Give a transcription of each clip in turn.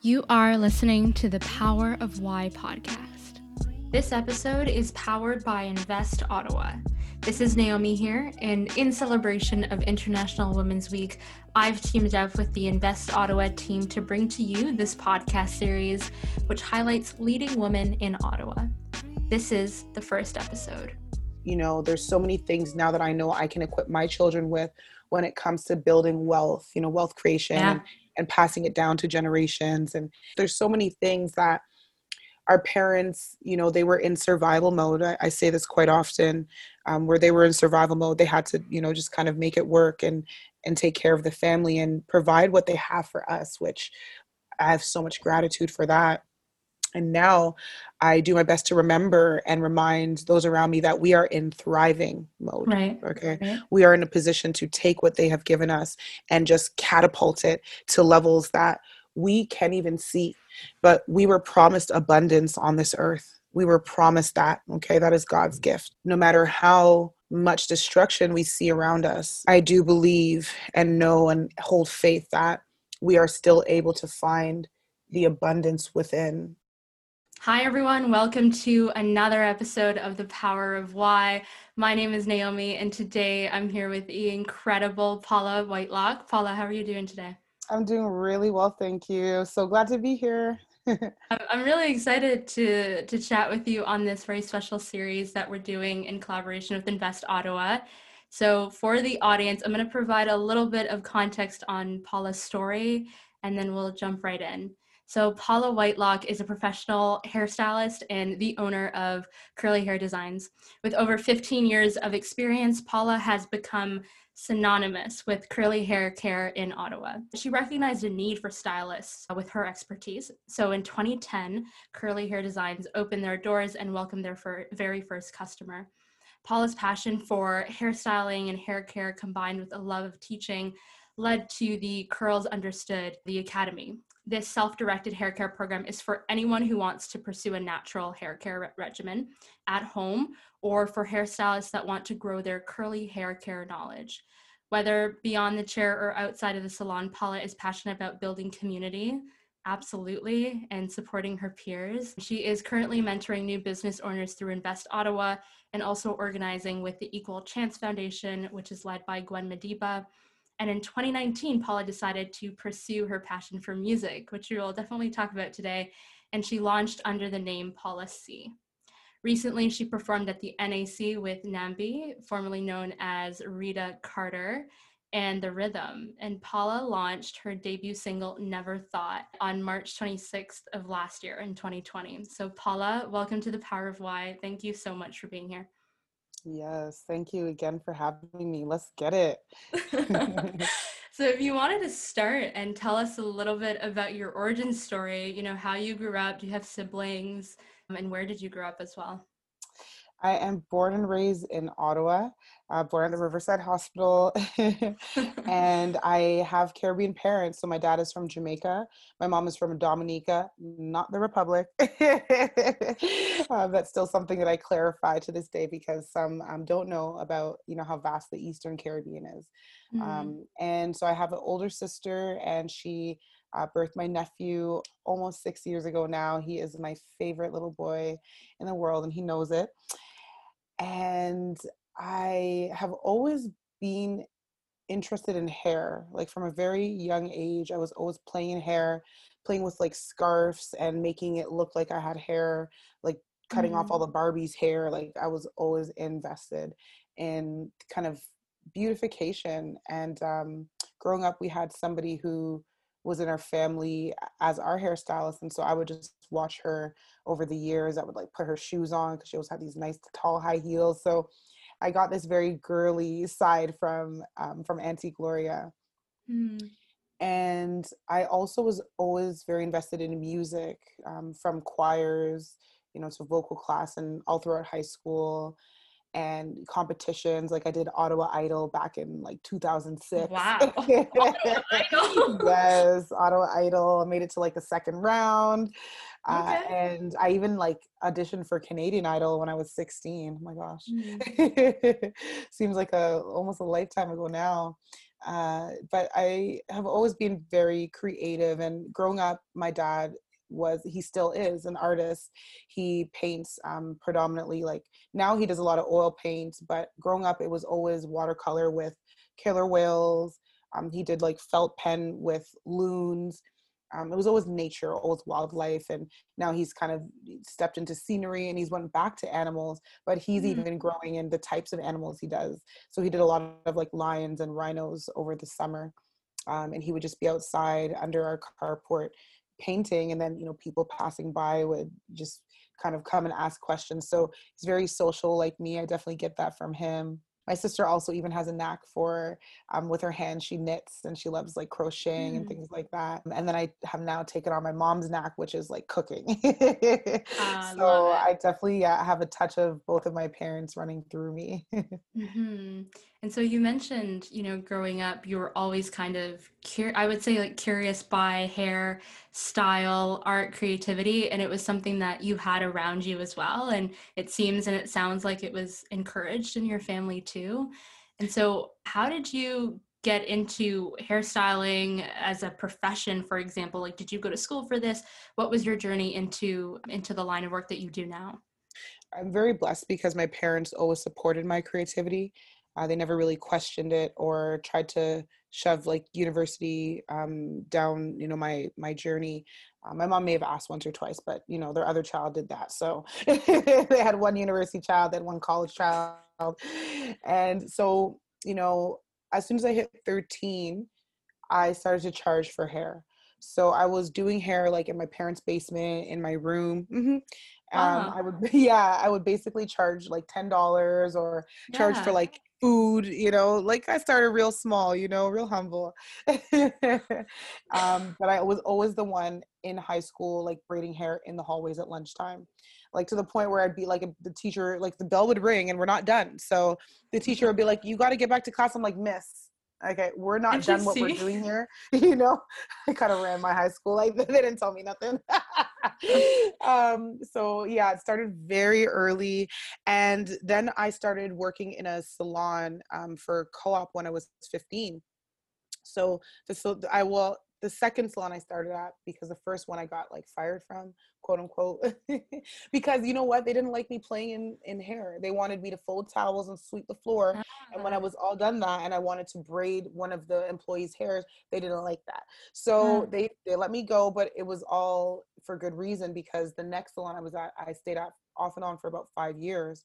You are listening to the Power of Why podcast. This episode is powered by Invest Ottawa. This is Naomi here, and in celebration of International Women's Week, I've teamed up with the Invest Ottawa team to bring to you this podcast series, which highlights leading women in Ottawa. This is the first episode. You know, there's so many things now that I know I can equip my children with when it comes to building wealth, you know, wealth creation yeah. and passing it down to generations. And there's so many things that our parents, you know, they were in survival mode. I, I say this quite often, um, where they were in survival mode. They had to, you know, just kind of make it work and and take care of the family and provide what they have for us, which I have so much gratitude for that. And now I do my best to remember and remind those around me that we are in thriving mode. Right. Okay. Right. We are in a position to take what they have given us and just catapult it to levels that we can't even see. But we were promised abundance on this earth. We were promised that. Okay. That is God's gift. No matter how much destruction we see around us, I do believe and know and hold faith that we are still able to find the abundance within Hi, everyone. Welcome to another episode of The Power of Why. My name is Naomi, and today I'm here with the incredible Paula Whitelock. Paula, how are you doing today? I'm doing really well, thank you. So glad to be here. I'm really excited to to chat with you on this very special series that we're doing in collaboration with Invest Ottawa. So, for the audience, I'm going to provide a little bit of context on Paula's story, and then we'll jump right in. So, Paula Whitelock is a professional hairstylist and the owner of Curly Hair Designs. With over 15 years of experience, Paula has become synonymous with curly hair care in Ottawa. She recognized a need for stylists with her expertise. So in 2010, Curly Hair Designs opened their doors and welcomed their very first customer. Paula's passion for hairstyling and hair care combined with a love of teaching led to the Curls Understood, the Academy, this self-directed hair care program is for anyone who wants to pursue a natural hair care re- regimen at home or for hairstylists that want to grow their curly hair care knowledge. Whether beyond the chair or outside of the salon, Paula is passionate about building community, absolutely, and supporting her peers. She is currently mentoring new business owners through Invest Ottawa and also organizing with the Equal Chance Foundation, which is led by Gwen Madiba and in 2019, Paula decided to pursue her passion for music, which we will definitely talk about today. And she launched under the name Paula C. Recently, she performed at the NAC with Nambi, formerly known as Rita Carter, and The Rhythm. And Paula launched her debut single, Never Thought, on March 26th of last year in 2020. So, Paula, welcome to the Power of Why. Thank you so much for being here. Yes, thank you again for having me. Let's get it. so, if you wanted to start and tell us a little bit about your origin story, you know, how you grew up, do you have siblings, and where did you grow up as well? I am born and raised in Ottawa, uh, born at the Riverside Hospital, and I have Caribbean parents. So my dad is from Jamaica, my mom is from Dominica, not the Republic. uh, that's still something that I clarify to this day because some um, don't know about you know how vast the Eastern Caribbean is. Mm-hmm. Um, and so I have an older sister, and she uh, birthed my nephew almost six years ago now. He is my favorite little boy in the world, and he knows it. And I have always been interested in hair. Like from a very young age, I was always playing hair, playing with like scarves and making it look like I had hair, like cutting mm-hmm. off all mm-hmm. the Barbie's hair. Like I was always invested in kind of beautification. And um, growing up, we had somebody who was in our family as our hairstylist and so i would just watch her over the years. I would like put her shoes on because she always had these nice tall high heels. So i got this very girly side from um, from auntie gloria. Mm. and i also was always very invested in music um, from choirs you know to vocal class and all throughout high school and competitions. Like I did Ottawa Idol back in like 2006. Wow. Ottawa Idol. yes, Ottawa Idol. I made it to like the second round. Uh, okay. Uh, and I even like auditioned for Canadian Idol when I was 16. Oh my gosh. Mm. Seems like a almost a lifetime ago now. Uh, but I have always been very creative. And growing up, my dad was he still is an artist he paints um, predominantly like now he does a lot of oil paints but growing up it was always watercolor with killer whales um, he did like felt pen with loons um, it was always nature, always wildlife, and now he's kind of stepped into scenery and he's went back to animals. But he's mm. even growing in the types of animals he does. So he did a lot of like lions and rhinos over the summer, um, and he would just be outside under our carport painting, and then you know people passing by would just kind of come and ask questions. So he's very social like me. I definitely get that from him my sister also even has a knack for um, with her hands she knits and she loves like crocheting mm. and things like that and then i have now taken on my mom's knack which is like cooking uh, so i definitely yeah, have a touch of both of my parents running through me mm-hmm. And so you mentioned, you know, growing up, you were always kind of, cur- I would say, like curious by hair, style, art, creativity. And it was something that you had around you as well. And it seems and it sounds like it was encouraged in your family too. And so, how did you get into hairstyling as a profession for example like did you go to school for this what was your journey into into the line of work that you do now i'm very blessed because my parents always supported my creativity uh, they never really questioned it or tried to shove like university um, down, you know, my my journey. Uh, my mom may have asked once or twice, but you know, their other child did that. So they had one university child, then one college child, and so you know, as soon as I hit 13, I started to charge for hair. So I was doing hair like in my parents' basement, in my room. Mm-hmm. Um, I would, yeah, I would basically charge like ten dollars or charge for like food, you know, like I started real small, you know, real humble. um, but I was always the one in high school, like braiding hair in the hallways at lunchtime. Like to the point where I'd be like, the teacher, like the bell would ring and we're not done. So the teacher would be like, you got to get back to class. I'm like, miss, okay we're not done what we're doing here. You know i kind of ran my high school like they didn't tell me nothing. Um so yeah it started very early and then i started working in a salon um, for co-op when i was 15 so the so i will the second salon I started at because the first one I got like fired from, quote unquote, because you know what? They didn't like me playing in, in hair. They wanted me to fold towels and sweep the floor. And when I ah. was all done that and I wanted to braid one of the employees' hairs, they didn't like that. So mm. they, they let me go, but it was all for good reason because the next salon I was at, I stayed at off and on for about five years.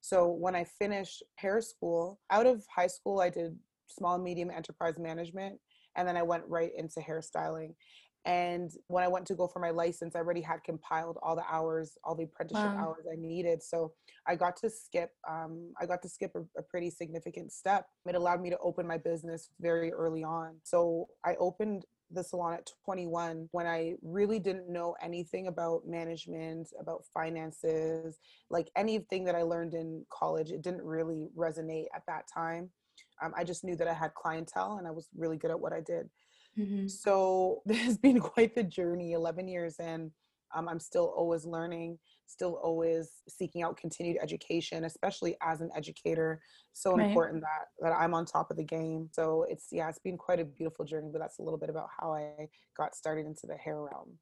So when I finished hair school, out of high school, I did small and medium enterprise management and then I went right into hairstyling. And when I went to go for my license, I already had compiled all the hours, all the apprenticeship wow. hours I needed. So I got to skip. Um, I got to skip a, a pretty significant step. It allowed me to open my business very early on. So I opened the salon at 21 when I really didn't know anything about management, about finances, like anything that I learned in college. It didn't really resonate at that time um, I just knew that I had clientele and I was really good at what I did. Mm-hmm. So this has been quite the journey 11 years in. Um, I'm still always learning, still always seeking out continued education, especially as an educator. So right. important that that I'm on top of the game. So it's yeah, it's been quite a beautiful journey. But that's a little bit about how I got started into the hair realm.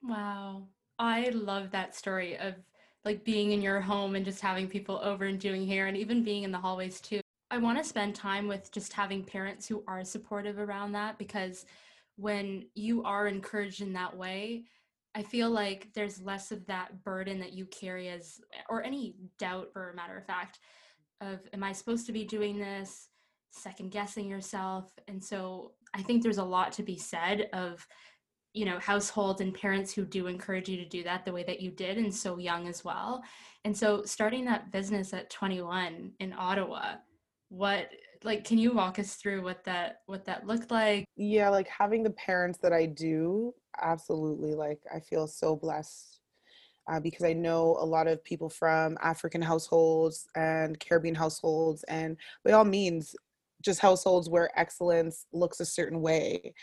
Wow, I love that story of like being in your home and just having people over and doing hair, and even being in the hallways too. I want to spend time with just having parents who are supportive around that because when you are encouraged in that way, I feel like there's less of that burden that you carry as, or any doubt, for a matter of fact, of am I supposed to be doing this? Second guessing yourself. And so I think there's a lot to be said of, you know, households and parents who do encourage you to do that the way that you did and so young as well. And so starting that business at 21 in Ottawa, what like can you walk us through what that what that looked like? Yeah like having the parents that i do absolutely like i feel so blessed uh, because i know a lot of people from african households and caribbean households and by all means just households where excellence looks a certain way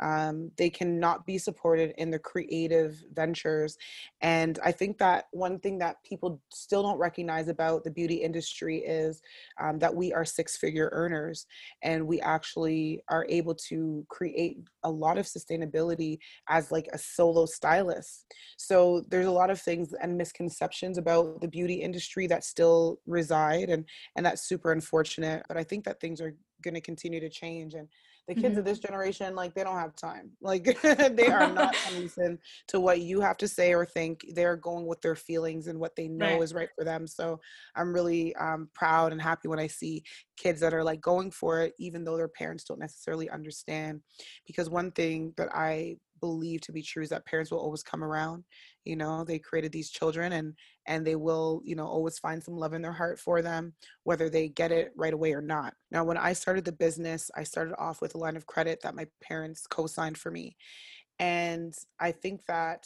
um, they cannot be supported in their creative ventures and i think that one thing that people still don't recognize about the beauty industry is um, that we are six figure earners and we actually are able to create a lot of sustainability as like a solo stylist. So there's a lot of things and misconceptions about the beauty industry that still reside and and that's super unfortunate but i think that things are going to continue to change and the kids mm-hmm. of this generation like they don't have time like they are not listening to what you have to say or think they're going with their feelings and what they know right. is right for them so i'm really um, proud and happy when i see kids that are like going for it even though their parents don't necessarily understand because one thing that i believe to be true is that parents will always come around you know they created these children and and they will you know always find some love in their heart for them whether they get it right away or not now when i started the business i started off with a line of credit that my parents co-signed for me and i think that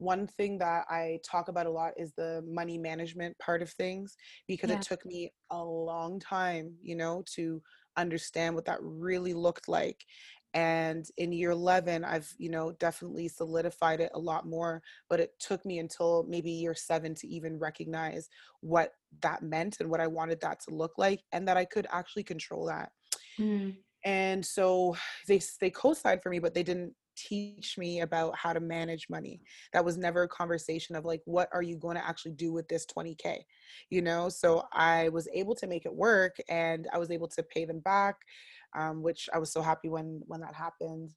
one thing that I talk about a lot is the money management part of things because yeah. it took me a long time, you know, to understand what that really looked like and in year 11 i've you know definitely solidified it a lot more but it took me until maybe year 7 to even recognize what that meant and what i wanted that to look like and that i could actually control that. Mm. and so they they co-signed for me but they didn't teach me about how to manage money. That was never a conversation of like what are you going to actually do with this 20k you know so i was able to make it work and i was able to pay them back um, which I was so happy when when that happened.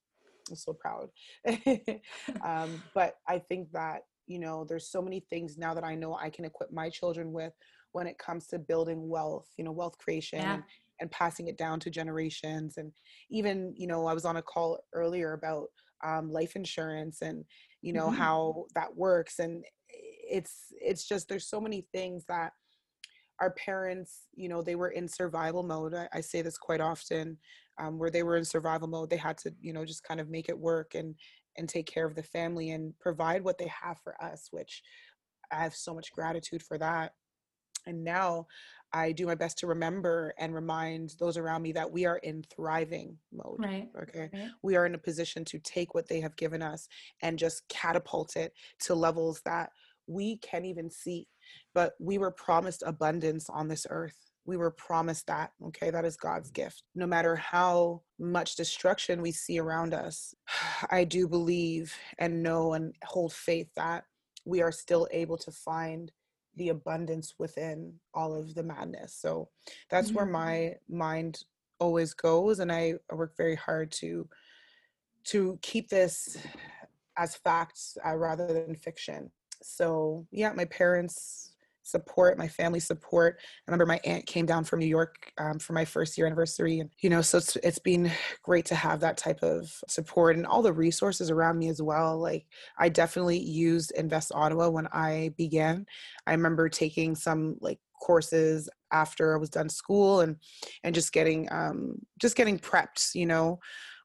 I'm so proud. um, but I think that you know there's so many things now that I know I can equip my children with when it comes to building wealth, you know, wealth creation. Yeah. And, and passing it down to generations and even you know i was on a call earlier about um, life insurance and you know mm-hmm. how that works and it's it's just there's so many things that our parents, you know, they were in survival mode. I, I say this quite often, um, where they were in survival mode. They had to, you know, just kind of make it work and and take care of the family and provide what they have for us, which I have so much gratitude for that. And now I do my best to remember and remind those around me that we are in thriving mode. Right. Okay. Right. We are in a position to take what they have given us and just catapult it to levels that we can't even see but we were promised abundance on this earth. We were promised that, okay? That is God's gift. No matter how much destruction we see around us, I do believe and know and hold faith that we are still able to find the abundance within all of the madness. So that's mm-hmm. where my mind always goes and I work very hard to to keep this as facts uh, rather than fiction. So, yeah, my parents support, my family support. I remember my aunt came down from New York um, for my first year anniversary, and you know, so it's it's been great to have that type of support and all the resources around me as well. Like I definitely used Invest Ottawa when I began. I remember taking some like courses after I was done school and and just getting um just getting prepped, you know,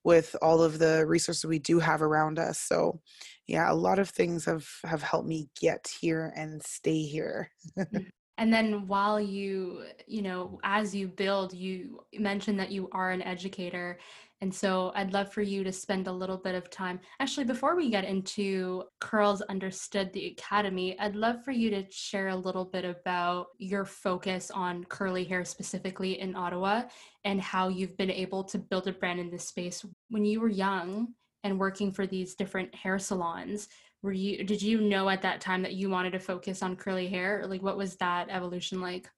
with all of the resources we do have around us. So yeah, a lot of things have have helped me get here and stay here. Mm. and then while you, you know, as you build, you mentioned that you are an educator. And so I'd love for you to spend a little bit of time. Actually, before we get into Curls Understood the Academy, I'd love for you to share a little bit about your focus on curly hair specifically in Ottawa and how you've been able to build a brand in this space. When you were young, and working for these different hair salons were you did you know at that time that you wanted to focus on curly hair? Like what was that evolution like?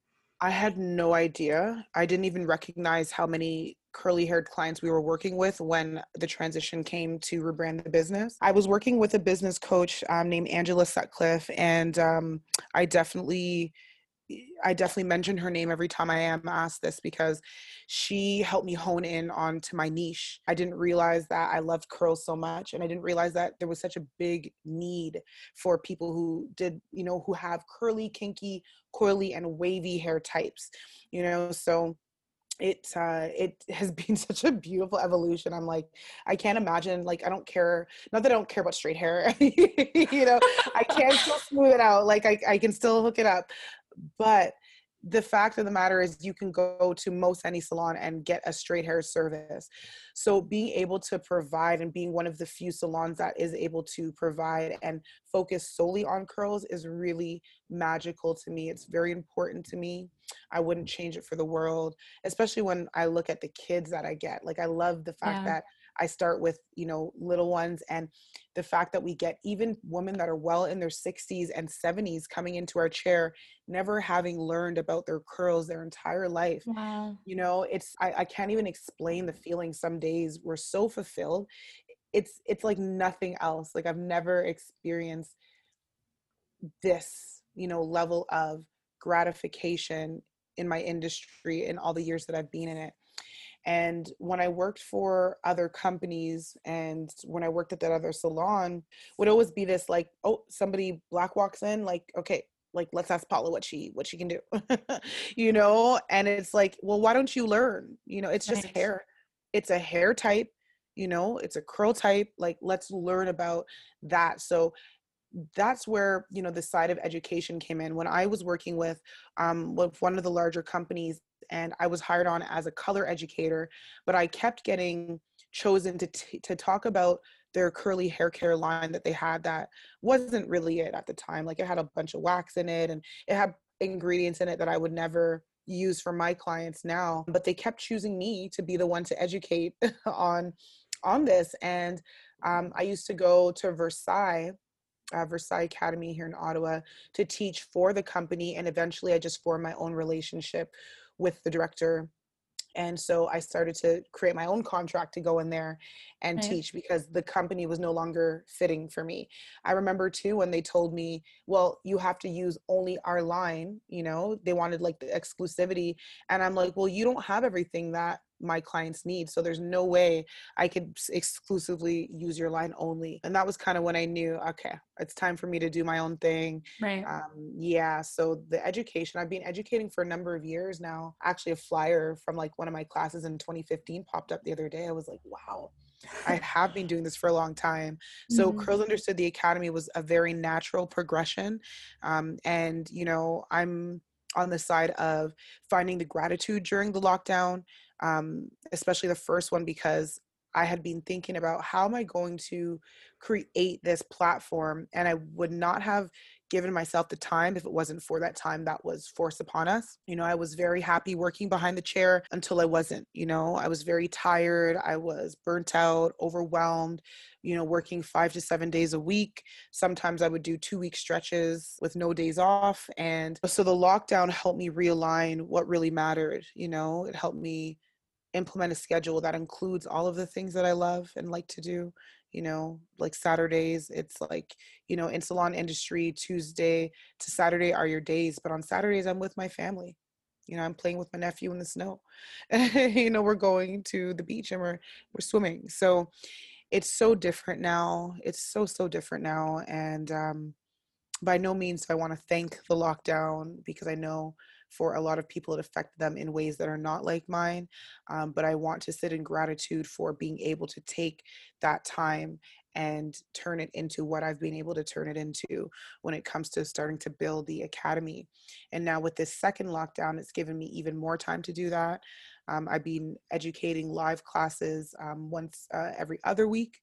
I had no idea. I didn't even recognize how many curly haired clients we were working with when the transition came to rebrand the business. I was working with a business coach um, named angela sutcliffe and um, i definitely I definitely mention her name every time I am asked this because she helped me hone in onto my niche. I didn't realize that I loved curls so much and I didn't realize that there was such a big need for people who did, you know, who have curly, kinky, coily and wavy hair types, you know, so it uh it has been such a beautiful evolution. I'm like i can't imagine like i don't care not that i don't care about straight hair you know? I can still smooth it out like I, I can still hook it up but the fact of the matter is you can go to most any salon and get a straight hair service. So being able to provide and being one of the few salons that is able to provide and focus solely on curls is really magical to me. It's very important to me. I wouldn't mm. change it for the world especially when i look at the kids that i get. Like i love the fact yeah. that I start with, you know, little ones and the fact that we get even women that are well in their 60s and 70s coming into our chair, never having learned about their curls their entire life. Wow. You know, it's, I, I can't even explain the feeling some days. We're so fulfilled. It's, it's like nothing else. Like I've never experienced this, you know, level of gratification in my industry in all the years that I've been in it. And when I worked for other companies and when I worked at that other salon, would always be this like, oh, somebody black walks in, like, okay, like let's ask Paula what she what she can do. you know? And it's like, well, why don't you learn? You know, it's just right. hair. It's a hair type, you know, it's a curl type. Like, let's learn about that. So that's where you know the side of education came in when i was working with um, with one of the larger companies and I was hired on as a color educator, but I kept getting chosen to t- to talk about their curly hair care line that they had that wasn't really it at the time. Like it had a bunch of wax in it and it had ingredients in it that I would never use for my clients now, but they kept choosing me to be the one to educate on on this and um, I used to go to Versailles uh, Versailles Academy here in Ottawa to teach for the company. And eventually I just formed my own relationship with the director and so i started to create my own contract to go in there and teach because the company was no longer fitting for me. I remember too when they told me well you have to use only our line you know they wanted like the exclusivity and i'm like well you don't have everything that my clients need. So there's no way I could exclusively use your line only. And that was kind of when I knew, okay, it's time for me to do my own thing. Right. Um, yeah. So the education, I've been educating for a number of years now. Actually, a flyer from like one of my classes in 2015 popped up the other day. I was like, wow. I have been doing this for a long time. So mm-hmm. Curls Understood the Academy was a very natural progression. Um, and, you know, I'm on the side of finding the gratitude during the lockdown, um, especially the first one because I had been thinking about how am I going to create this platform, and I would not have given myself the time if it wasn't for that time that was forced upon us. You know, I was very happy working behind the chair until I wasn't. You know, I was very tired, I was burnt out, overwhelmed, you know, working five to seven days a week. Sometimes I would do two week stretches with no days off. And so the lockdown helped me realign what really mattered. You know, it helped me implement a schedule that includes all of the things that I love and like to do. You know, like Saturdays, it's like, you know, in salon industry, Tuesday to Saturday are your days, but on Saturdays, I'm with my family. You know, I'm playing with my nephew in the snow. you know, we're going to the beach and we're we're swimming. So it's so different now. It's so so different now, and um, by no means do I want to thank the lockdown because I know for a lot of people it affected them in ways that are not like mine um, but i want to sit in gratitude for being able to take that time and turn it into what I've been able to turn it into when it comes to starting to build the academy. And now with this second lockdown, it's given me even more time to do that. Um, I've been educating live classes um, once uh, every other week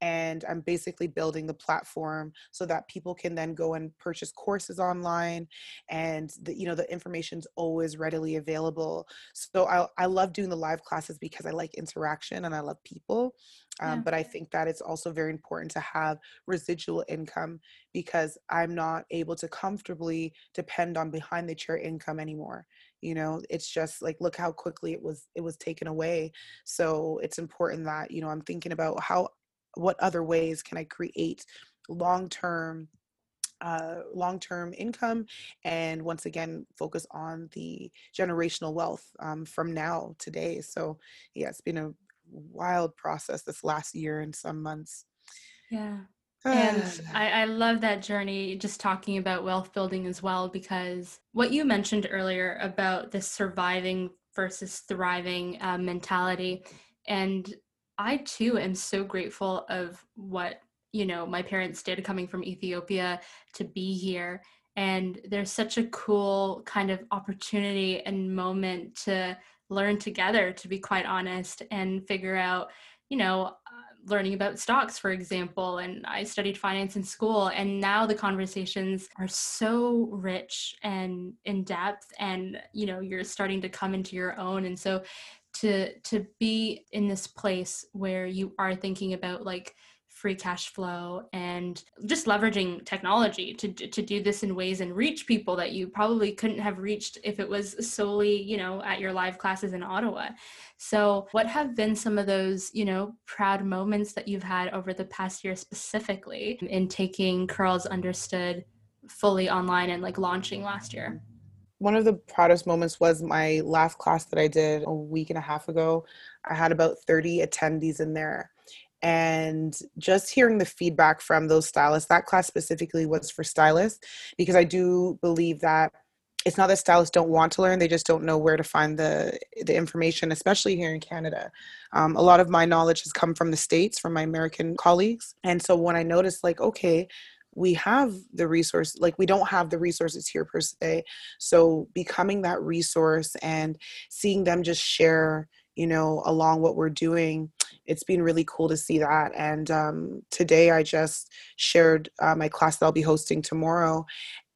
and I'm basically building the platform so that people can then go and purchase courses online and the, you know the information's always readily available. So I, I love doing the live classes because I like interaction and I love people um, yeah. but I think that it's also very important to have residual income because I'm not able to comfortably depend on behind the chair income anymore. You know it's just like look how quickly it was it was taken away. So it's important that you know i'm thinking about how what other ways can I create long term uh, long term income and once again focus on the generational wealth um, from now today. So, yeah, it's been a wild process this last year and some months. Yeah. and I, I love that journey, just talking about wealth building as well, because what you mentioned earlier about the surviving versus thriving uh, mentality. And I too am so grateful of what, you know, my parents did coming from Ethiopia to be here and there's such a cool kind of opportunity and moment to learn together to be quite honest and figure out you know learning about stocks for example and i studied finance in school and now the conversations are so rich and in depth and you know you're starting to come into your own and so to to be in this place where you are thinking about like free cash flow and just leveraging technology to, to do this in ways and reach people that you probably couldn't have reached if it was solely you know at your live classes in ottawa. So what have been some of those you know proud moments that you've had over the past year specifically in taking curls understood fully online and like launching last year one of the proudest moments was my last class that I did a week and a half ago. I had about 30 attendees in there. And just hearing the feedback from those stylists that class specifically was for stylists because i do believe that it's not that stylists don't want to learn they just don't know where to find the the information especially here in canada. Um, a lot of my knowledge has come from the states from my american colleagues. And so when i noticed like okay we have the resource like we don't have the resources here per se so becoming that resource and seeing them just share you know along what we're doing it's been really cool to see that. And um, today I just shared uh, my class that I'll be hosting tomorrow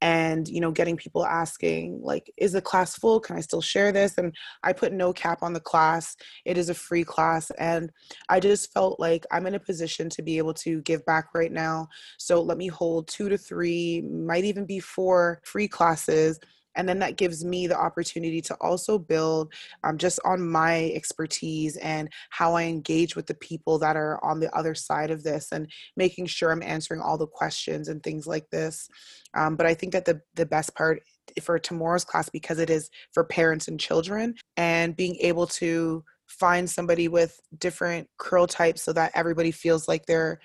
and you know getting people asking like is the class full? Can i still share this? And i put no cap on the class. It is a free class and i just felt like i'm in a position to be able to give back right now. So let me hold two to three might even be four free classes and then that gives me the opportunity to also build um, just on my expertise and how i engage with the people that are on the other side of this and making sure i'm answering all the questions and things like this. Um, but i think that the, the best part for tomorrow's class because it is for parents and children and being able to find somebody with different curl types so that everybody feels like they're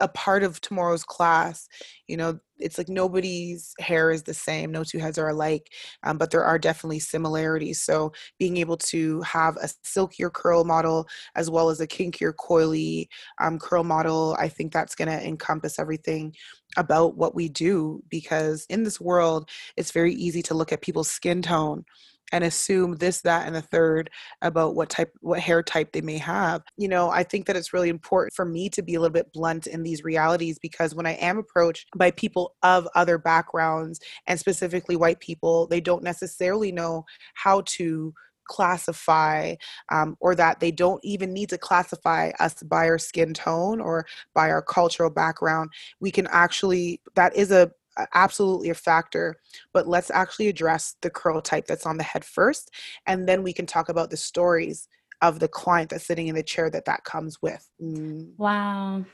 a part of tomorrow's class you know it's like nobody's hair is the same no two heads are alike um, but there are definitely similarities. So being able to have a silkier curl model as well as a kinkier coily um, curl model i think that's going to encompass everything about what we do because in this world it's very easy to look at people's skin tone and assume this that and the third about what type what hair type they may have you know i think that it's really important for me to be a little bit blunt in these realities because when i am approached by people of other backgrounds and specifically white people they don't necessarily know how to classify um, or that they don't even need to classify us by our skin tone or by our cultural background. We can actually that is a absolutely a factor, but let's actually address the curl type that's on the head first, and then we can talk about the stories of the client that's sitting in the chair that that comes with. Mm. Wow.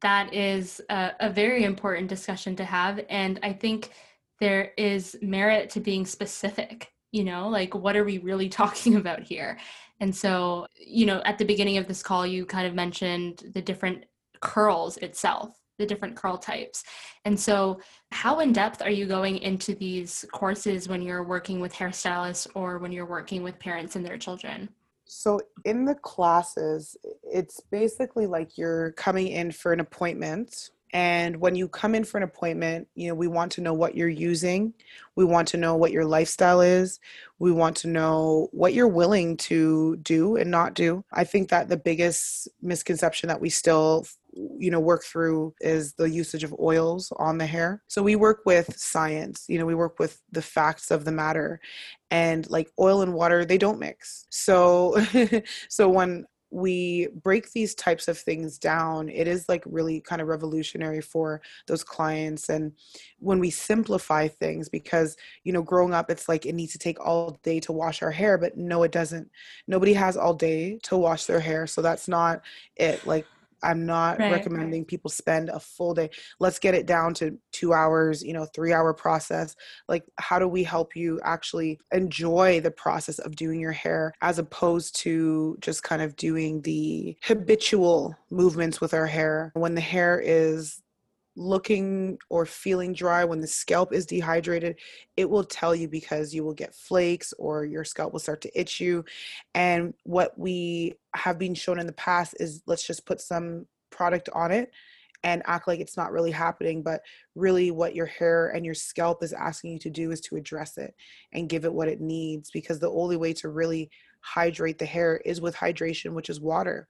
That is a, a very important discussion to have. And I think there is merit to being specific you know like what are we really talking about here and so you know at the beginning of this call you kind of mentioned the different curls itself the different curl types. And so, how in depth are you going into these courses when you're working with hairstylists or when you're working with parents and their children? So, in the classes, it's basically like you're coming in for an appointment. And when you come in for an appointment, you know, we want to know what you're using. We want to know what your lifestyle is. We want to know what you're willing to do and not do. I think that the biggest misconception that we still you know work through is the usage of oils on the hair. So we work with science you know we work with the facts of the matter. And like oil and water they don't mix. So so when we break these types of things down it is like really kind of revolutionary for those clients. And when we simplify things because you know growing up it's like it needs to take all day to wash our hair but no it doesn't. Nobody has all day to wash their hair so that's not it. Like I'm not right, recommending right. people spend a full day. Let's get it down to two hours, you know, three hour process. Like, how do we help you actually enjoy the process of doing your hair as opposed to just kind of doing the habitual movements with our hair? When the hair is looking or feeling dry, when the scalp is dehydrated, it will tell you because you will get flakes or your scalp will start to itch you. And what we have been shown in the past is let's just put some product on it and act like it's not really happening but really what your hair and your scalp is asking you to do is to address it and give it what it needs because the only way to really hydrate the hair is with hydration which is water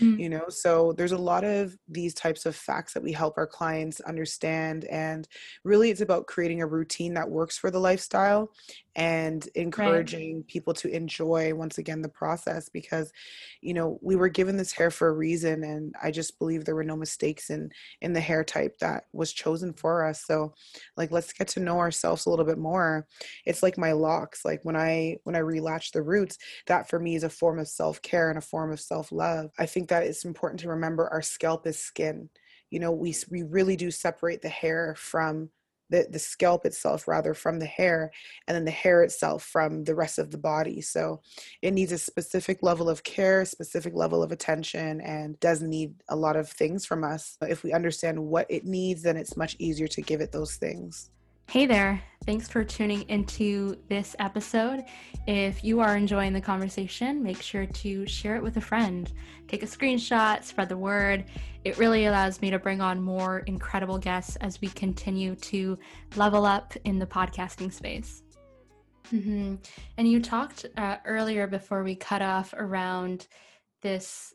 mm. you know so there's a lot of these types of facts that we help our clients understand and really it's about creating a routine that works for the lifestyle and encouraging right. people to enjoy once again the process because you know we were given this hair for a reason and i just believe there were no mistakes in in the hair type that was chosen for us. So like let's get to know ourselves a little bit more. It's like my locks like when i when i relatch the roots that for me is a form of self-care and a form of self-love. I think that it's important to remember our scalp is skin. You know we we really do separate the hair from the, the scalp itself rather from the hair and then the hair itself from the rest of the body. So it needs a specific level of care specific level of attention and does need a lot of things from us. If we understand what it needs then it's much easier to give it those things Hey there. Thanks for tuning into this episode. If you are enjoying the conversation, make sure to share it with a friend. Take a screenshot, spread the word. It really allows me to bring on more incredible guests as we continue to level up in the podcasting space. Mm-hmm. And you talked uh, earlier before we cut off around this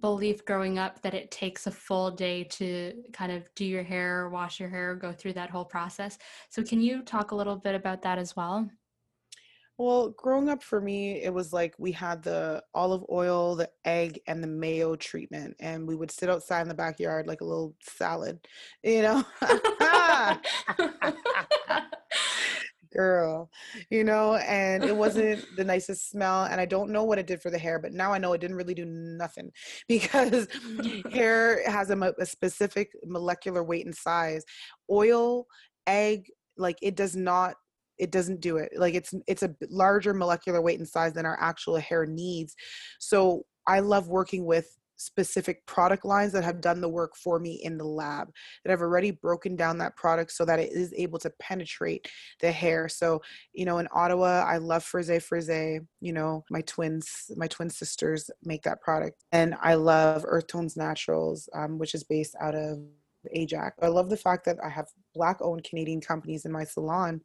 belief growing up that it takes a full day to kind of do your hair, wash your hair, go through that whole process. So, can you talk a little bit about that as well? Well, growing up for me, it was like we had the olive oil, the egg, and the mayo treatment, and we would sit outside in the backyard like a little salad, you know. girl you know and it wasn't the nicest smell and i don't know what it did for the hair but now i know it didn't really do nothing because hair has a, a specific molecular weight and size. Oil egg like it does not it doesn't do it. Like it's it's a larger molecular weight and size than our actual hair needs. So i love working with specific product lines that have done the work for me in the lab that have already broken down that product so that it is able to penetrate the hair. So you know in ottawa i love frise frise you know my twins my twin sisters make that product. And i love earth tones naturals um, which is based out of ajax. I love the fact that i have black owned canadian companies in my salon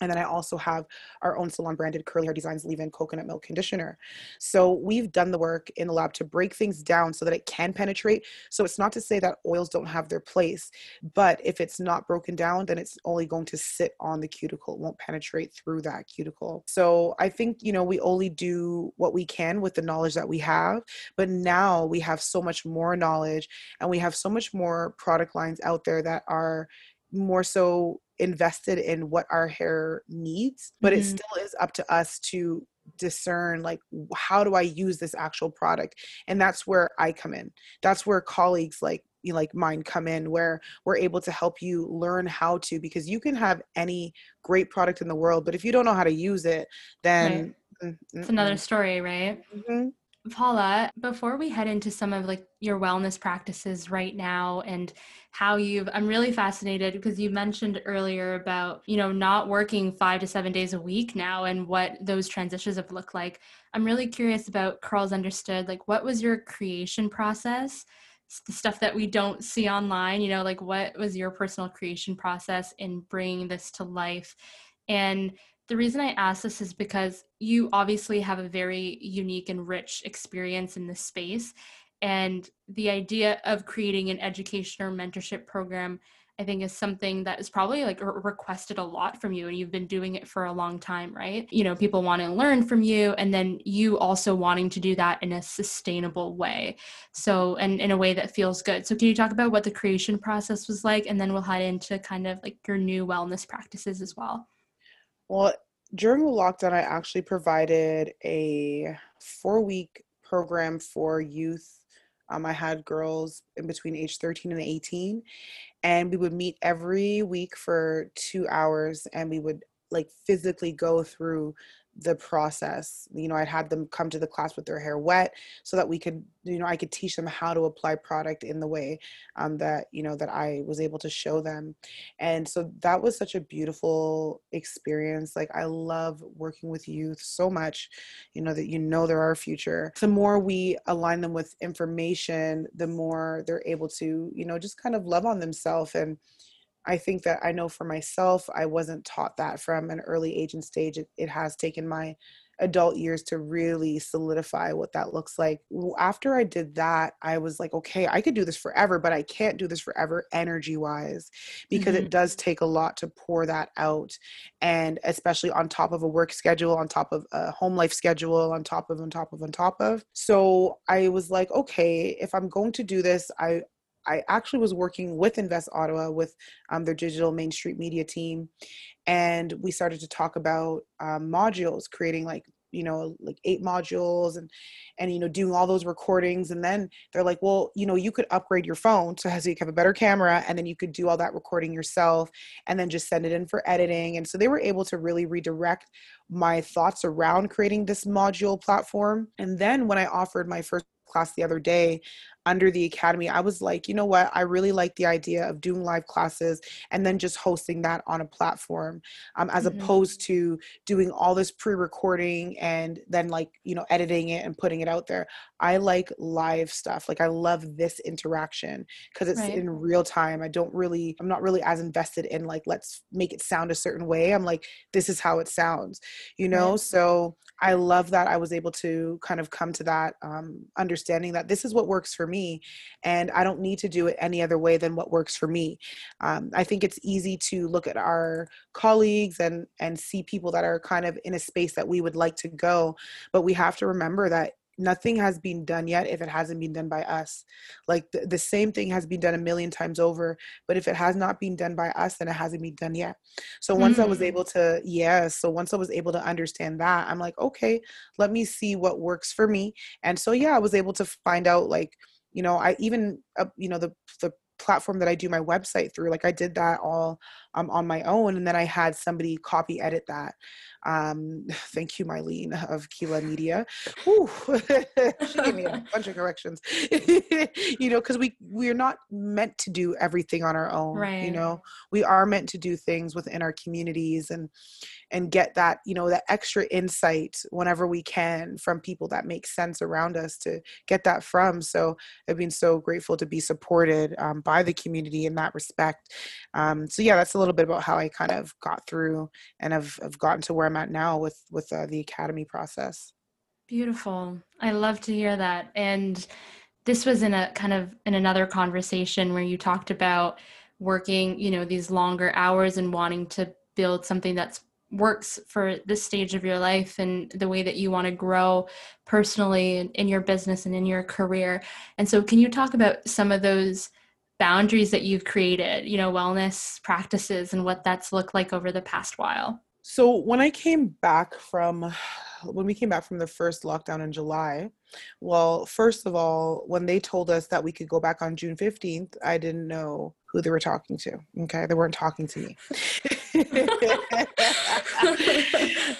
and then I also have our own salon branded curly hair designs leave-in coconut milk conditioner. So we've done the work in the lab to break things down so that it can penetrate. So it's not to say that oils don't have their place, but if it's not broken down, then it's only going to sit on the cuticle. It won't penetrate through that cuticle. So I think, you know, we only do what we can with the knowledge that we have, but now we have so much more knowledge and we have so much more product lines out there that are more so invested in what our hair needs but mm-hmm. it still is up to us to discern like how do i use this actual product and that's where i come in that's where colleagues like you like mine come in where we're able to help you learn how to because you can have any great product in the world but if you don't know how to use it then right. it's another story right mm-hmm. Paula, before we head into some of like your wellness practices right now and how you've I'm really fascinated because you mentioned earlier about, you know, not working 5 to 7 days a week now and what those transitions have looked like. I'm really curious about Curls Understood. Like what was your creation process? the stuff that we don't see online, you know, like what was your personal creation process in bringing this to life? And the reason I ask this is because you obviously have a very unique and rich experience in this space. And the idea of creating an education or mentorship program, I think, is something that is probably like requested a lot from you. And you've been doing it for a long time, right? You know, people want to learn from you, and then you also wanting to do that in a sustainable way. So, and in a way that feels good. So, can you talk about what the creation process was like? And then we'll head into kind of like your new wellness practices as well. Well, during the lockdown, I actually provided a four week program for youth. Um, I had girls in between age 13 and 18, and we would meet every week for two hours and we would like physically go through the process you know i'd had them come to the class with their hair wet so that we could you know i could teach them how to apply product in the way um, that you know that i was able to show them. And so that was such a beautiful experience like i love working with youth so much you know that you know they're our future. The more we align them with information the more they're able to you know just kind of love on themselves and I think that I know for myself, I wasn't taught that from an early age and stage. It, it, has taken my adult years to really solidify what that looks like. After I did that, I was like, okay, I could do this forever, but I can't do this forever energy wise because mm-hmm. it does take a lot to pour that out. And especially on top of a work schedule, on top of a home life schedule, on top of, on top of, on top of. So I was like, okay, if I'm going to do this, I, I actually was working with Invest Ottawa with um, their digital Main Street media team, and we started to talk about um, modules, creating like you know like eight modules and and you know doing all those recordings and then they're like well you know you could upgrade your phone so you have a better camera and then you could do all that recording yourself and then just send it in for editing. And so they were able to really redirect my thoughts around creating this module platform and then when i offered my first class the other day under the academy i was like you know what i really like the idea of doing live classes and then just hosting that on a platform um, as mm-hmm. opposed to doing all this pre-recording and then like you know editing it and putting it out there i like live stuff like i love this interaction because it's right. in real time i don't really i'm not really as invested in like let's make it sound a certain way i'm like this is how it sounds you know right. so i love that i was able to kind of come to that um, understanding that this is what works for me me and i don't need to do it any other way than what works for me um, i think it's easy to look at our colleagues and and see people that are kind of in a space that we would like to go but we have to remember that nothing has been done yet if it hasn't been done by us like the, the same thing has been done a million times over but if it has not been done by us then it hasn't been done yet so once mm. i was mm. able to yeah so once i was able to understand that i'm like okay let me see what works for me and so yeah i was able to find out like you know i even uh, you know the the platform that I do my website through. Like I did that all um, on my own, and then I had somebody copy edit that. Um, thank you, Marlene of Kila Media. she gave me a bunch of corrections. you know, because we we're not meant to do everything on our own. Right. You know, we are meant to do things within our communities and and get that you know that extra insight whenever we can from people that make sense around us to get that from. So I've been so grateful to be supported um, by the community in that respect. Um, so yeah, that's a little bit about how I kind of got through and have, have gotten to where I'm at now with with uh, the academy process. Beautiful. I love to hear that. And this was in a kind of in another conversation where you talked about working, you know, these longer hours and wanting to build something that's works for this stage of your life and the way that you want to grow personally in your business and in your career. And so can you talk about some of those boundaries that you've created, you know, wellness practices and what that's looked like over the past while? So when I came back from when we came back from the first lockdown in July, well, first of all, when they told us that we could go back on June 15th, I didn't know who they were talking to. Okay, they weren't talking to me.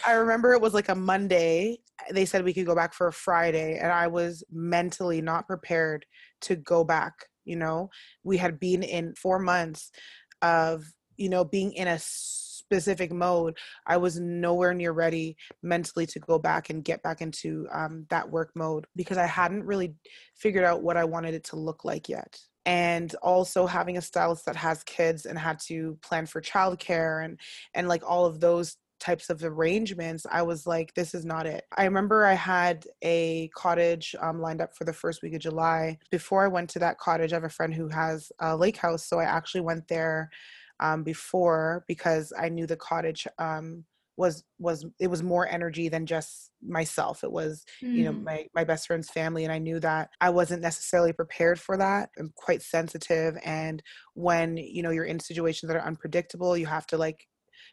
I remember it was like a Monday. They said we could go back for a Friday, and I was mentally not prepared to go back you know we had been in four months of you know being in a specific mode i was nowhere near ready mentally to go back and get back into um, that work mode because i hadn't really figured out what i wanted it to look like yet. And also having a stylist that has kids and had to plan for childcare and and like all of those types of arrangements, I was like, this is not it. I remember I had a cottage um, lined up for the first week of July. Before I went to that cottage, I have a friend who has a lake house. So I actually went there um, before because I knew the cottage um, was was it was more energy than just myself it was mm. you know mm. my my best friend's family and i knew that i wasn't necessarily prepared for that i'm quite sensitive and when you know you're in situations that are unpredictable you have to like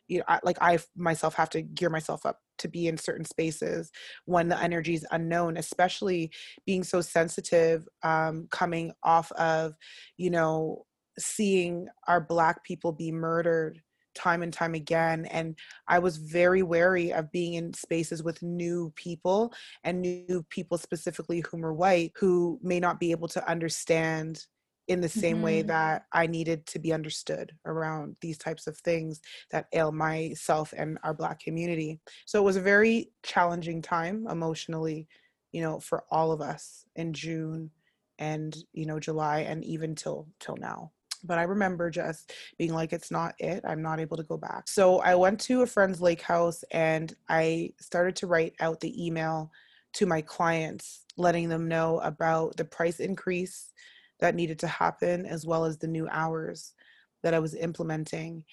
you know, I, like I myself have to gear myself up to be in certain spaces when the energy is unknown, especially being so sensitive, um, coming off of, you know, seeing our black people be murdered time and time again. And I was very wary of being in spaces with new people and new people specifically whom are white who may not be able to understand in the same mm-hmm. way that I needed to be understood around these types of things that ail myself and our Black community. So it was a very challenging time emotionally, you know, for all of us in June and you know July and even till till now. But I remember just being like, it's not it. I'm not able to go back. So I went to a friend's lake house and I started to write out the email to my clients, letting them know about the price increase that needed to happen, as well as the new hours that I was implementing.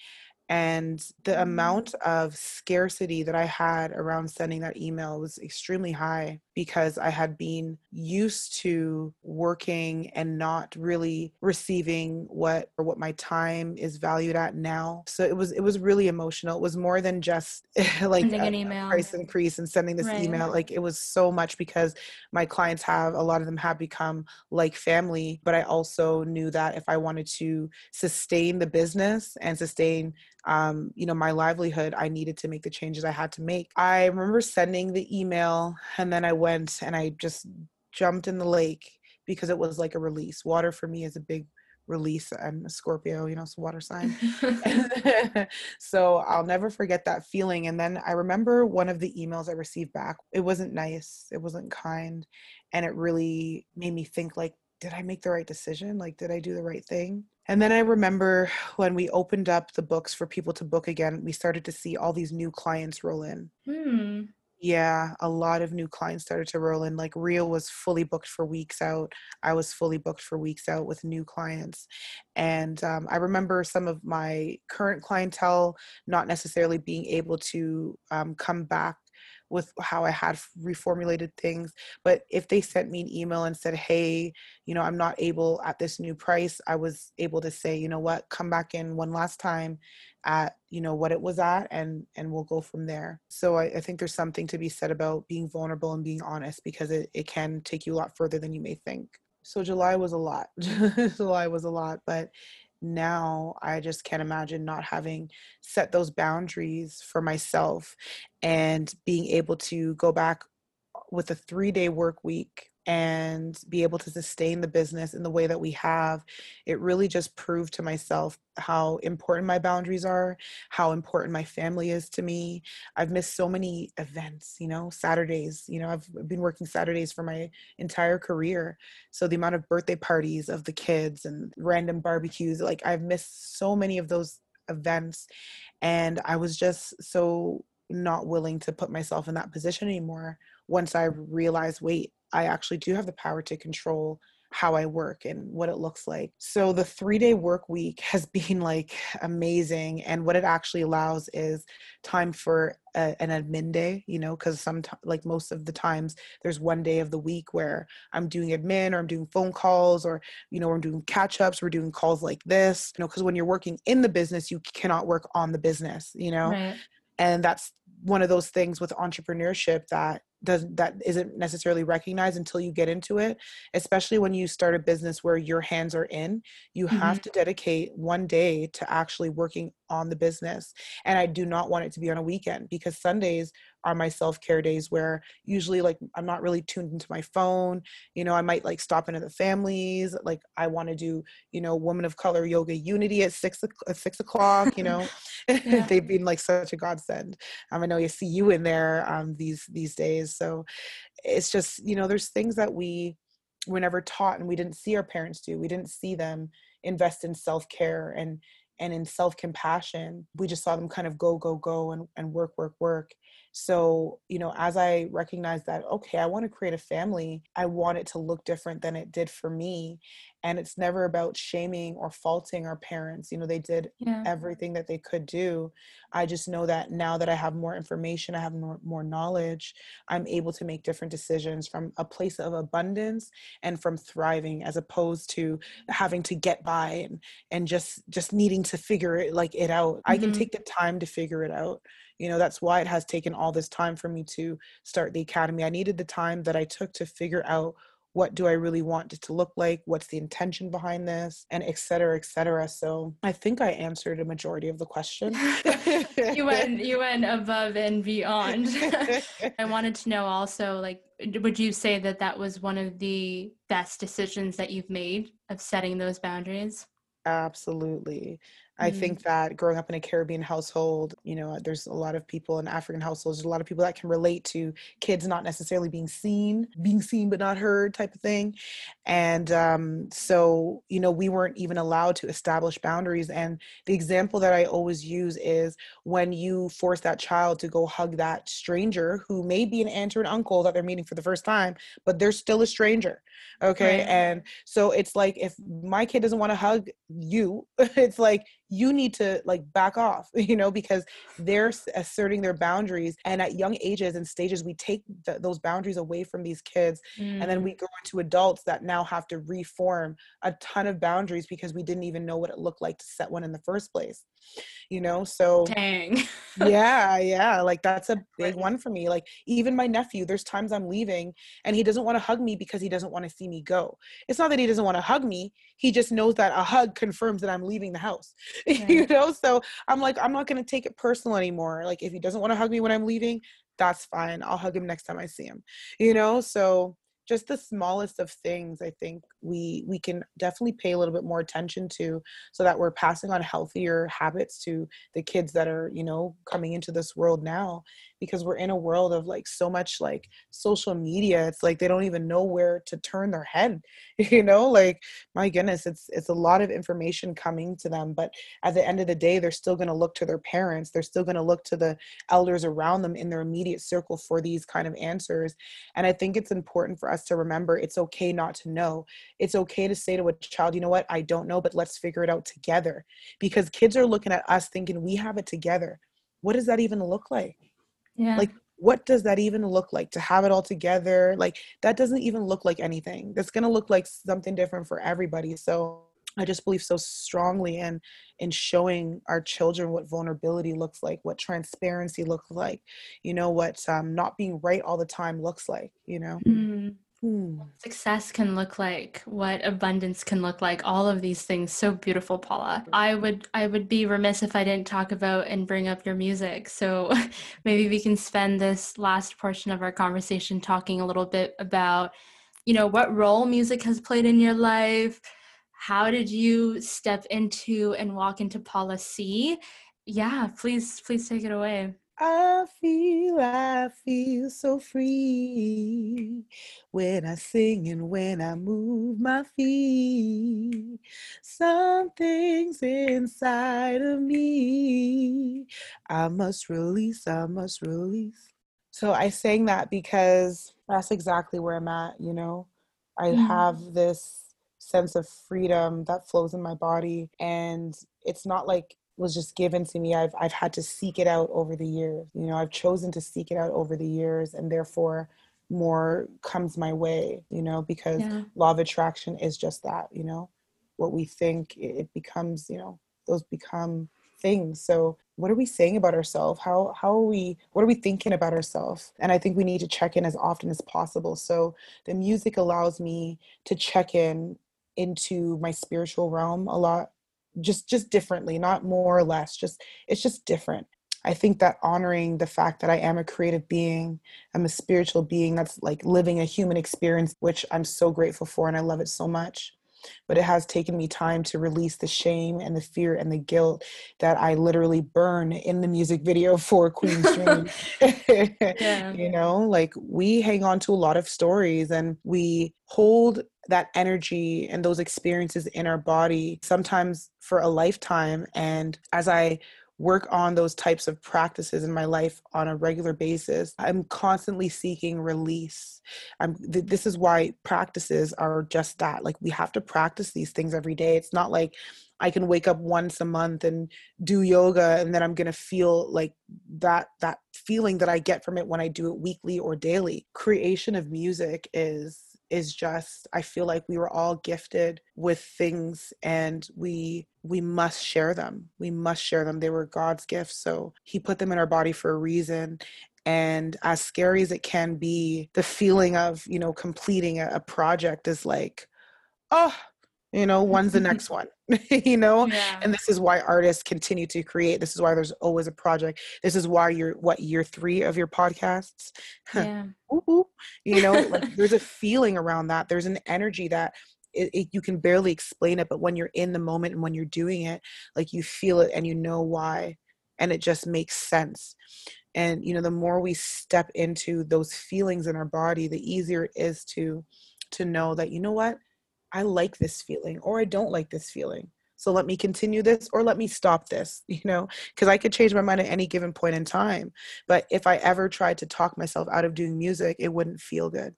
And the amount of scarcity that I had around sending that email was extremely high because I had been used to working and not really receiving what or what my time is valued at now. So it was it was really emotional. It was more than just like sending an email. price increase and sending this right. email. Like it was so much because my clients have a lot of them have become like family, but I also knew that if I wanted to sustain the business and sustain um, you know, my livelihood, I needed to make the changes I had to make. I remember sending the email and then I went and I just jumped in the lake because it was like a release. Water for me is a big release. I'm a Scorpio, you know, it's a water sign. so I'll never forget that feeling. And then I remember one of the emails I received back. It wasn't nice, it wasn't kind. And it really made me think like, did I make the right decision? Like, did I do the right thing? And then I remember when we opened up the books for people to book again, we started to see all these new clients roll in. Hmm. Yeah, a lot of new clients started to roll in. Like Real was fully booked for weeks out. I was fully booked for weeks out with new clients. And um, I remember some of my current clientele not necessarily being able to um, come back with how I had reformulated things. But if they sent me an email and said, hey, you know, I'm not able at this new price, I was able to say, you know what, come back in one last time at you know what it was at and and we'll go from there. So I, I, think there's something to be said about being vulnerable and being honest because it, it can take you a lot further than you may think. So july was a lot. July was a lot but now I just can't imagine not having set those boundaries for myself and being able to go back with a three day work week and be able to sustain the business in the way that we have, it really just proved to myself how important my boundaries are, how important my family is to me. I've missed so many events, you know, Saturdays, you know, I've been working Saturdays for my entire career. So the amount of birthday parties of the kids and random barbecues, like I've missed so many of those events. And I was just so not willing to put myself in that position anymore once I realized, wait, I actually do have the power to control how I work and what it looks like. So the three day work week has been like amazing. And what it actually allows is time for a, an admin day, you know, because some like most of the times there's one day of the week where I'm doing admin or I'm doing phone calls or, you know, I'm doing catch ups, we're doing calls like this, you know, because when you're working in the business, you cannot work on the business, you know. Right. And that's one of those things with entrepreneurship that doesn't that isn't necessarily recognized until you get into it especially when you start a business where your hands are in you mm-hmm. have to dedicate one day to actually working on the business and i do not want it to be on a weekend because sundays are my self-care days where usually like i'm not really tuned into my phone you know i might like stop into the families like i want to do you know woman of color yoga unity at six at six o'clock you know? They've been like such a godsend. Um, i know you see you in there um, these these days so it's just you know there's things that we were never taught and we didn't see our parents do we didn't see them invest in self-care and and in self-compassion. We just saw them kind of go go go and, and work work work so, you know, as I recognize that, okay, I want to create a family, I want it to look different than it did for me. And it's never about shaming or faulting our parents. You know, they did yeah. everything that they could do. I just know that now that I have more information, I have more, more knowledge, I'm able to make different decisions from a place of abundance and from thriving as opposed to having to get by and, and just just needing to figure it like it out. Mm-hmm. I can mm-hmm. take the time to figure it out you know that's why it has taken all this time for me to start the academy i needed the time that i took to figure out what do I really want it to look like? What's the intention behind this? And et cetera, et cetera. So I think I answered a majority of the question. you went you went above and beyond. I wanted to know also like would you say that that was one of the best decisions that you've made of setting those boundaries? Absolutely. I Mm. think that growing up in a Caribbean household, you know, there's a lot of people in African households, there's a lot of people that can relate to kids not necessarily being seen, being seen but not heard type of thing. And um, so, you know, we weren't even allowed to establish boundaries. And the example that I always use is when you force that child to go hug that stranger who may be an aunt or an uncle that they're meeting for the first time, but they're still a stranger. Okay. Right. And so it's like if my kid doesn't want to hug you, it's like you need to like back off, you know, because they're asserting their boundaries. And at young ages and stages, we take th- those boundaries away from these kids. And then Mm. we go into adults that now have to reform a ton of boundaries because we didn't even know what it looked like to set one in the first place, you know? So Dang. yeah yeah like that's a big one for me like even my nephew there's times i'm leaving and he doesn't want to hug me because he doesn't want to see me go it's not that he doesn't want to hug me he just knows that a hug confirms that i'm leaving the house you know so i'm like i'm not going to take it personal anymore like if he doesn't want to hug me when i'm leaving that's fine i'll hug him next time i see him you know so just the smallest of things i think we we can definitely pay a little bit more attention to so that we're passing on healthier habits to the kids that are you know coming into this world now because we're in a world of like so much like social media it's like they don't even know where to turn their head you know like my goodness it's it's a lot of information coming to them but at the end of the day they're still going to look to their parents they're still going to look to the elders around them in their immediate circle for these kind of answers and i think it's important for us to remember it's okay not to know it's okay to say to a child you know what? I don't know but let's figure it out together because kids are looking at us thinking we have it together what does that even look like Yeah. like what does that even look like to have it all together like that doesn't even look like anything that's going to look like something different for everybody so i just believe so strongly in in showing our children what vulnerability looks like what transparency looks like you know what um, not being right all the time looks like you know Mm. Hmm. success can look like what abundance can look like. All of these things. So beautiful paula. I would i would be remiss if i didn't talk about and bring up your music. So maybe we can spend this last portion of our conversation talking a little bit about you know what role music has played in your life. How did you step into and walk into paula c yeah please please take it away I feel, I feel so free when I sing and when I move my feet. Something's inside of me. I must release, I must release. So I sang that because that's exactly where I'm at, you know. I Mm. have this sense of freedom that flows in my body and it's not like was just given to me. I've I've had to seek it out over the years. You know, I've chosen to seek it out over the years and therefore more comes my way, you know, because yeah law of attraction is just that, you know. What we think it it becomes, you know, those become things. So what are we saying about ourselves? How how are we what are we thinking about ourselves? And I think we need to check in as often as possible. So the music allows me to check in into my spiritual realm a lot just just differently not more or less just it's just different. I think that honoring the fact that i am a creative being i'm a spiritual being that's like living a human experience which i'm so grateful for and i love it so much. But it has taken me time to release the shame and the fear and the guilt that i literally burn in the music video for queen's dream. Yeah. you know like we hang on to a lot of stories and we hold that energy and those experiences in our body sometimes for a lifetime and as i work on those types of practices in my life on a regular basis i'm constantly seeking release. I'm th- this is why practices are just that like we have to practice these things every day. It's not like i can wake up once a month and do yoga and then i'm going to feel like that that feeling that i get from it when i do it weekly or daily. Creation of music is is just i feel like we were all gifted with things and we we must share them. We must share them. They were god's gifts so he put them in our body for a reason. And as scary as it can be the feeling of you know completing a, a project is like oh you know when's the next one you know? Yeah. and this is why artists continue to create. This is why there's always a project. This is why you're what year three of your podcasts? Yeah. you know like there's a feeling around that. There's an energy that it, it, you can barely explain it but when you're in the moment and when you're doing it like you feel it and you know why and it just makes sense. And you know the more we step into those feelings in our body the easier it is to to know that you know what I like this feeling or I don't like this feeling. So let me continue this or let me stop this, you know, because I could change my mind at any given point in time. But if I ever tried to talk myself out of doing music, it wouldn't feel good,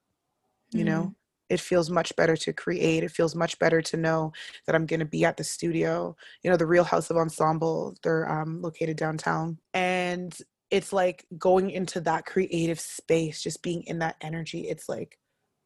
you mm. know? It feels much better to create. It feels much better to know that I'm going to be at the studio. You know, the Real House of Ensemble, they're um, located downtown. And it's like going into that creative space, just being in that energy. It's like,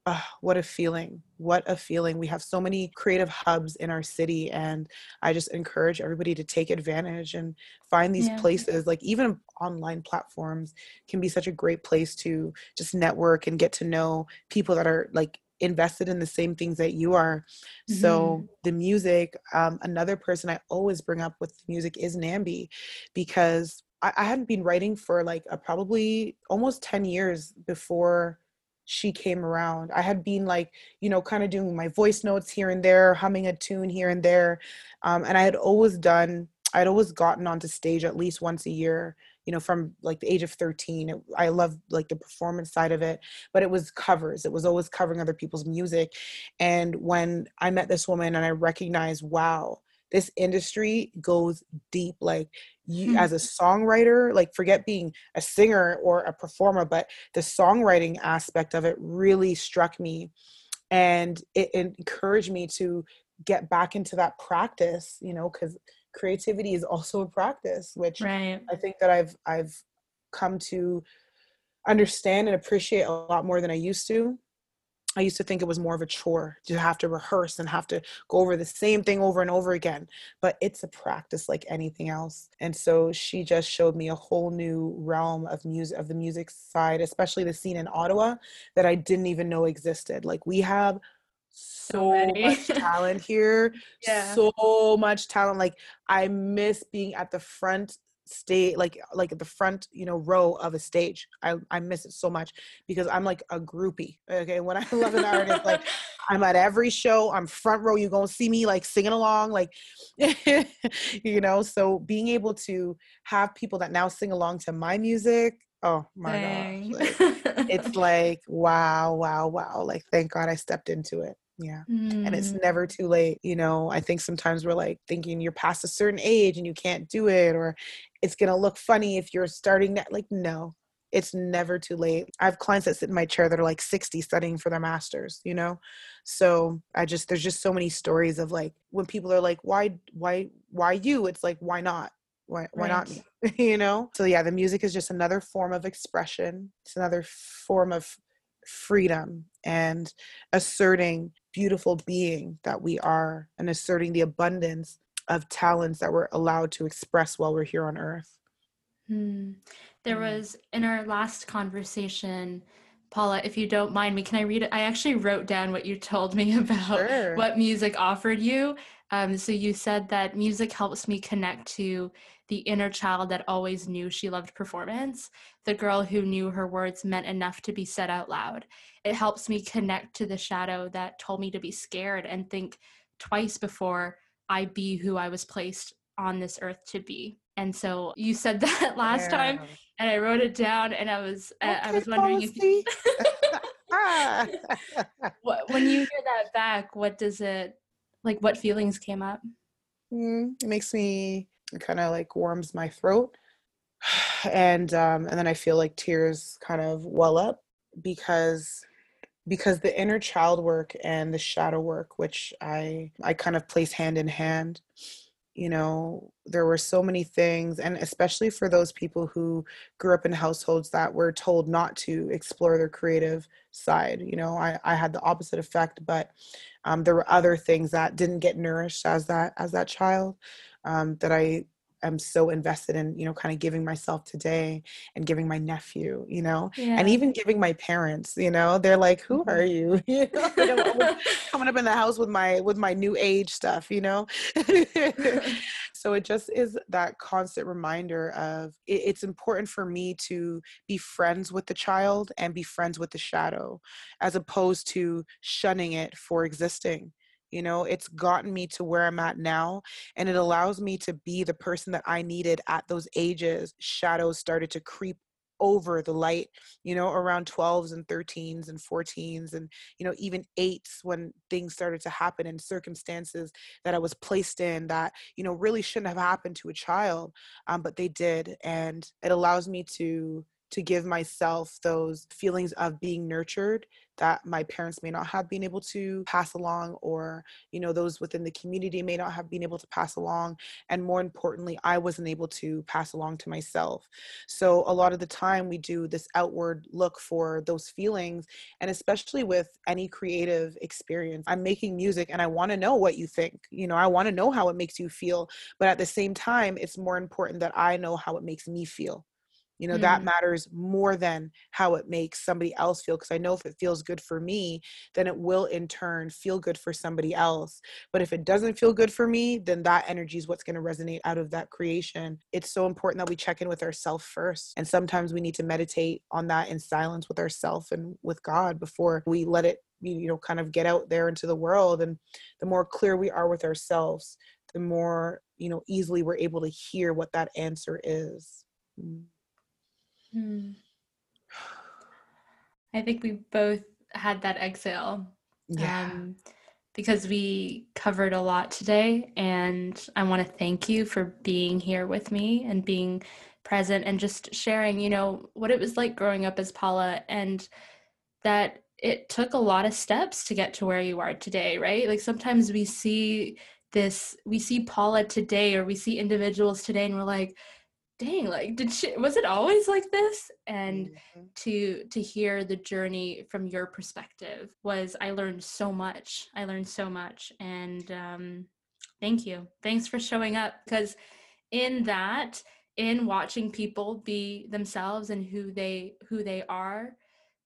oh, what a feeling what a feeling we have so many creative hubs in our city and i just encourage everybody to take advantage and find these yeah. places like even online platforms can be such a great place to just network and get to know people that are like invested in the same things that you are mm-hmm. so the music um, another person i always bring up with music is nambi because I, I hadn't been writing for like a, probably almost 10 years before she came around. I had been like, you know, kind of doing my voice notes here and there, humming a tune here and there. Um, and I had always done, I'd always gotten onto stage at least once a year, you know, from like the age of 13. It, I love like the performance side of it, but it was covers. It was always covering other people's music. And when I met this woman and I recognized, wow, this industry goes deep like you mm-hmm. as a songwriter like forget being a singer or a performer but the songwriting aspect of it really struck me and it, it encouraged me to get back into that practice you know because creativity is also a practice which right. i think that i've i've come to understand and appreciate a lot more than i used to I used to think it was more of a chore to have to rehearse and have to go over the same thing over and over again. But it's a practice like anything else. And so she just showed me a whole new realm of music, of the music side, especially the scene in Ottawa that I didn't even know existed. Like we have so, so much talent here, yeah. so much talent. Like I miss being at the front stay like uh, like the front you know row of a stage i i miss it so much because i'm like a groupie okay? When i love an artist like i'm at every show i'm front row you gonna see me like singing along like you know? So being able to have people that now sing along to my music oh my Dang. gosh like, it's like wow wow wow like thank god i stepped into it yeah. Mm. And it's mm. never too late. You know, I think sometimes we're like thinking you're past a certain age and you can't do it, or it's going to look funny if you're starting that. Like, no, it's never too late. I have clients that sit in my chair that are like 60 studying for their masters, you know? So I just, there's just so many stories of like when people are like, why, why, why you? It's like, why not? Why, why right. not you know? So yeah, the music is just another form of expression. It's another form of freedom and asserting beautiful being that we are and asserting the abundance of talents that we're allowed to express while we're here on earth. Hmm. There was in our last conversation, Paula, if you don't mind me, can I read it? I actually wrote down what you told me about sure. what music offered you. Um, so you said that music helps me connect to the inner child that always knew she loved performance, the girl who knew her words meant enough to be said out loud. It helps me connect to the shadow that told me to be scared and think twice before I be who I was placed on this earth to be. And so you said that last yeah. time, and I wrote it down, and I was uh, I was wondering if you, when you hear that back, what does it like? What feelings came up? Mm, it makes me kind of like warms my throat and um and then i feel like tears kind of well up because because the inner child work and the shadow work which i i kind of place hand in hand you know there were so many things and especially for those people who grew up in households that were told not to explore their creative side you know i, I had the opposite effect but um, there were other things that didn't get nourished as that as that child um, that I am so invested in, you know, kind of giving myself today and giving my nephew, you know, Yeah. and even giving my parents, you know, they're like, "Who are Mhm. you?" You know, like, I'm always coming up in the house with my with my new age stuff, you know. so it just is that constant reminder of it, it's important for me to be friends with the child and be friends with the shadow, as opposed to shunning it for existing. You know, it's gotten me to where I'm at now and it allows me to be the person that I needed at those ages. Shadows started to creep over the light, you know, around 12s and 13s and 14s and, you know, even eights when things started to happen in circumstances that I was placed in that, you know, really shouldn't have happened to a child, um, but they did. And it allows me to to give myself those feelings of being nurtured that my parents may not have been able to pass along or you know those within the community may not have been able to pass along and more importantly i wasn't able to pass along to myself. So a lot of the time we do this outward look for those feelings and especially with any creative experience i'm making music and i want to know what you think you know i want to know how it makes you feel but at the same time it's more important that i know how it makes me feel you know that Mm. matters more than how it makes somebody else feel because i know if it feels good for me then it will in turn feel good for somebody else but if it doesn't feel good for me then that energy is what's going to resonate out of that creation it's so important that we check in with ourselves first and sometimes we need to meditate on that in silence with ourselves and with god before we let it you know kind of get out there into the world and the more clear we are with ourselves the more you know easily we're able to hear what that answer is Mm. Hmm. I think we both had that exhale yeah um, because we covered a lot today. And I want to thank you for being here with me and being present and just sharing, you know, what it was like growing up as Paula and that it took a lot of steps to get to where you are today, right? Like sometimes we see this, we see Paula today or we see individuals today and we're like, dang, like, did she, was it always like this? And Mhm. to to hear the journey from your perspective was i learned so much. I learned so much. And um thank you. Thanks for showing up. Because in that in watching people be themselves and who they who they are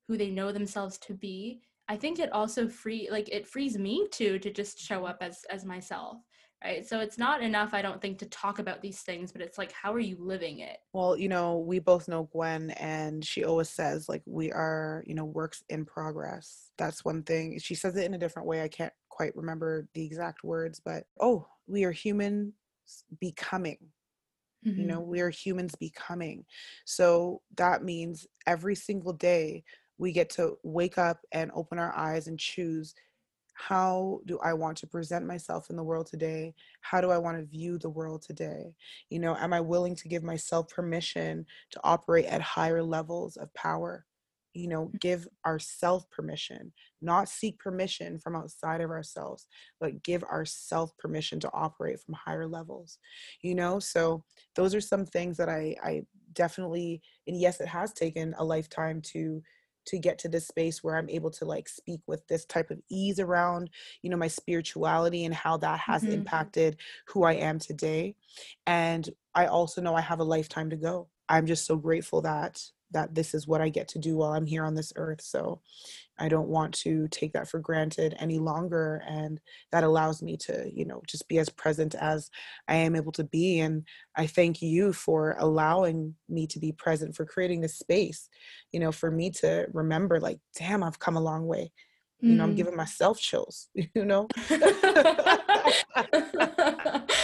who they know themselves to be i think it also free like it frees me too to just show up as as myself right so it's not enough i don't think to talk about these things but it's like how are you living it Well, you know, we both know Gwen, and she always says, like, we are, you know, works in progress. That's one thing. She says it in a different way. I can't quite remember the exact words, but oh, we are humans becoming. You Mhm. know, we are humans becoming. So that means every single day we get to wake up and open our eyes and choose how do I want to present myself in the world today? How do I want to view the world today? You know, am I willing to give myself permission to operate at higher levels of power? You know, mm. give ourself permission, not seek permission from outside of ourselves, but give ourself permission to operate from higher levels. You know, so those are some things that I I definitely and yes, it has taken a lifetime to to get to this space where I'm able to like speak with this type of ease around, you know, my spirituality and how that has Mhm. impacted who I am today. And I also know I have a lifetime to go. I'm just so grateful that that this is what I get to do while I'm here on this earth. So I don't want to take that for granted any longer. And that allows me to, you know, just be as present as I am able to be. And I thank you for allowing me to be present, for creating this space, you know, for me to remember, like, damn, I've come a long way. You know, I'm Mm. giving myself chills, you know?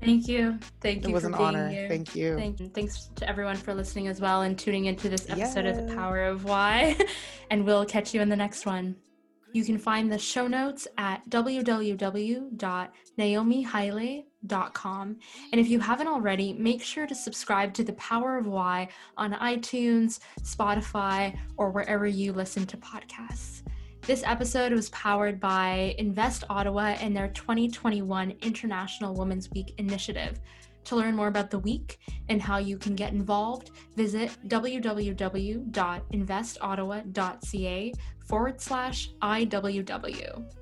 Thank you. Thank you. It was an honor. here. Thank you. Thank you. Thanks to everyone for listening as well and tuning into this episode of The Power of Why. And we'll catch you in the next one. You can find the show notes at www.naomihaile.com. And if you haven't already, make sure to subscribe to The Power of Why on iTunes, Spotify, or wherever you listen to podcasts. This episode was powered by Invest Ottawa and their 2021 International Women's Week initiative. To learn more about the week and how you can get involved, visit www.investottawa.ca forward slash IWW.